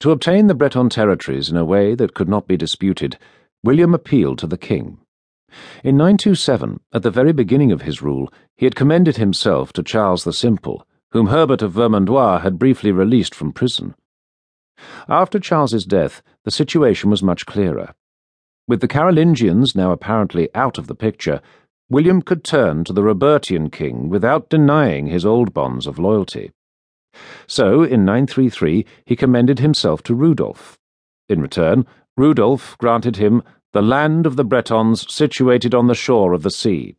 To obtain the Breton territories in a way that could not be disputed, William appealed to the king. In 927, at the very beginning of his rule, he had commended himself to Charles the Simple, whom Herbert of Vermandois had briefly released from prison. After Charles's death, the situation was much clearer. With the Carolingians now apparently out of the picture, William could turn to the Robertian king without denying his old bonds of loyalty. So, in 933, he commended himself to Rudolf. In return, Rudolf granted him the land of the Bretons situated on the shore of the sea.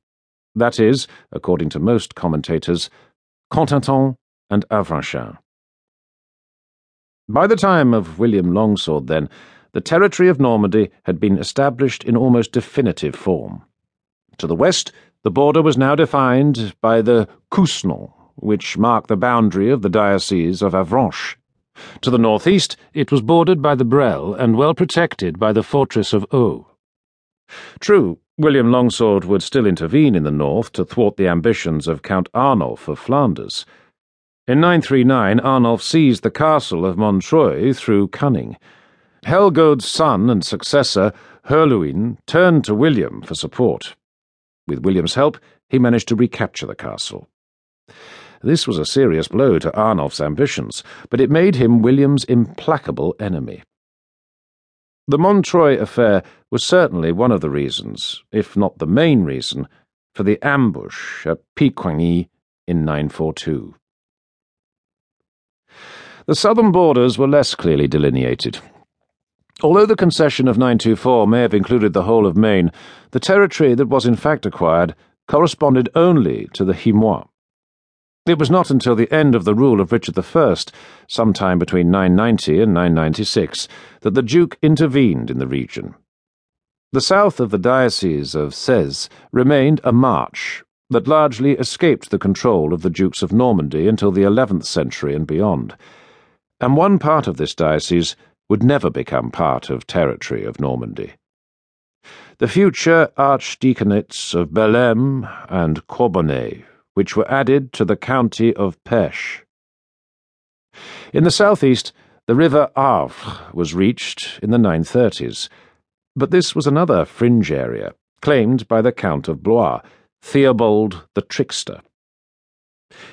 That is, according to most commentators, Cotentin and Avranchin. By the time of William Longsword, then, the territory of Normandy had been established in almost definitive form. To the west, the border was now defined by the Couesnon, which marked the boundary of the diocese of Avranches. To the northeast, it was bordered by the Bresle and well protected by the fortress of Eu. True, William Longsword would still intervene in the north to thwart the ambitions of Count Arnulf of Flanders. In 939, Arnulf seized the castle of Montreuil through cunning. Helgaud's son and successor, Herluin, turned to William for support. With William's help, he managed to recapture the castle. This was a serious blow to Arnulf's ambitions, but it made him William's implacable enemy. The Montreuil affair was certainly one of the reasons, if not the main reason, for the ambush at Picquigny in 942. The southern borders were less clearly delineated. Although the concession of 924 may have included the whole of Maine, the territory that was in fact acquired corresponded only to the Hiémois. It was not until the end of the rule of Richard I, sometime between 990 and 996, that the Duke intervened in the region. The south of the Diocese of Sées remained a march that largely escaped the control of the Dukes of Normandy until the 11th century and beyond, and one part of this diocese would never become part of territory of Normandy. The future archdeaconates of Bellême and Corbonnais which were added to the county of Perche. In the southeast, the river Avre was reached in the 930s, but this was another fringe area, claimed by the Count of Blois, Theobald the Trickster.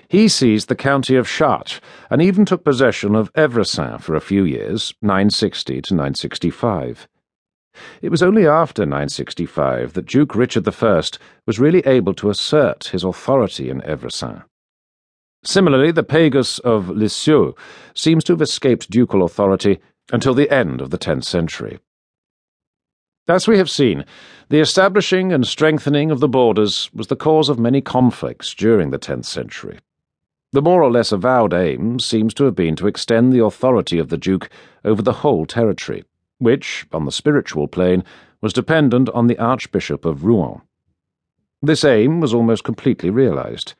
He seized the county of Chartres and even took possession of Évrecin for a few years, 960 to 965. It was only after 965 that Duke Richard I was really able to assert his authority in Évrecin. Similarly, the Pagus of Lisieux seems to have escaped ducal authority until the end of the 10th century. As we have seen, the establishing and strengthening of the borders was the cause of many conflicts during the 10th century. The more or less avowed aim seems to have been to extend the authority of the Duke over the whole territory which, on the spiritual plane, was dependent on the Archbishop of Rouen. This aim was almost completely realized.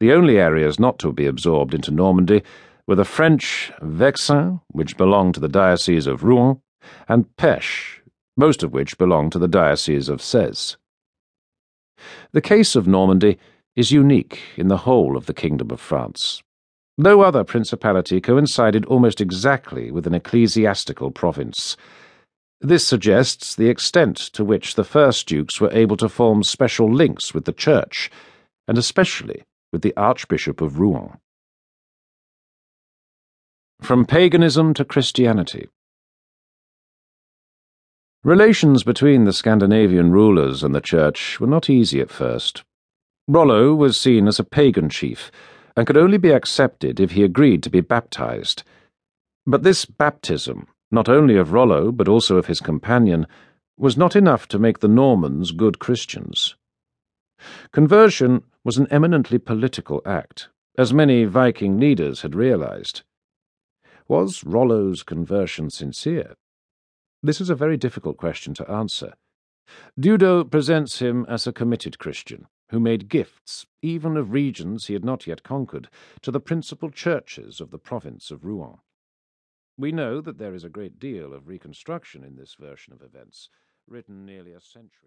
The only areas not to be absorbed into Normandy were the French Vexin, which belonged to the Diocese of Rouen, and Perche, most of which belonged to the Diocese of Sées. The case of Normandy is unique in the whole of the Kingdom of France. No other principality coincided almost exactly with an ecclesiastical province. This suggests the extent to which the first dukes were able to form special links with the Church, and especially with the Archbishop of Rouen. From Paganism to Christianity Relations between the Scandinavian rulers and the Church were not easy at first. Rollo was seen as a pagan chief, and could only be accepted if he agreed to be baptized. But this baptism not only of Rollo, but also of his companion, was not enough to make the Normans good Christians. Conversion was an eminently political act, as many Viking leaders had realized. Was Rollo's conversion sincere? This is a very difficult question to answer. Dudo presents him as a committed Christian, who made gifts, even of regions he had not yet conquered, to the principal churches of the province of Rouen. We know that there is a great deal of reconstruction in this version of events, written nearly a century.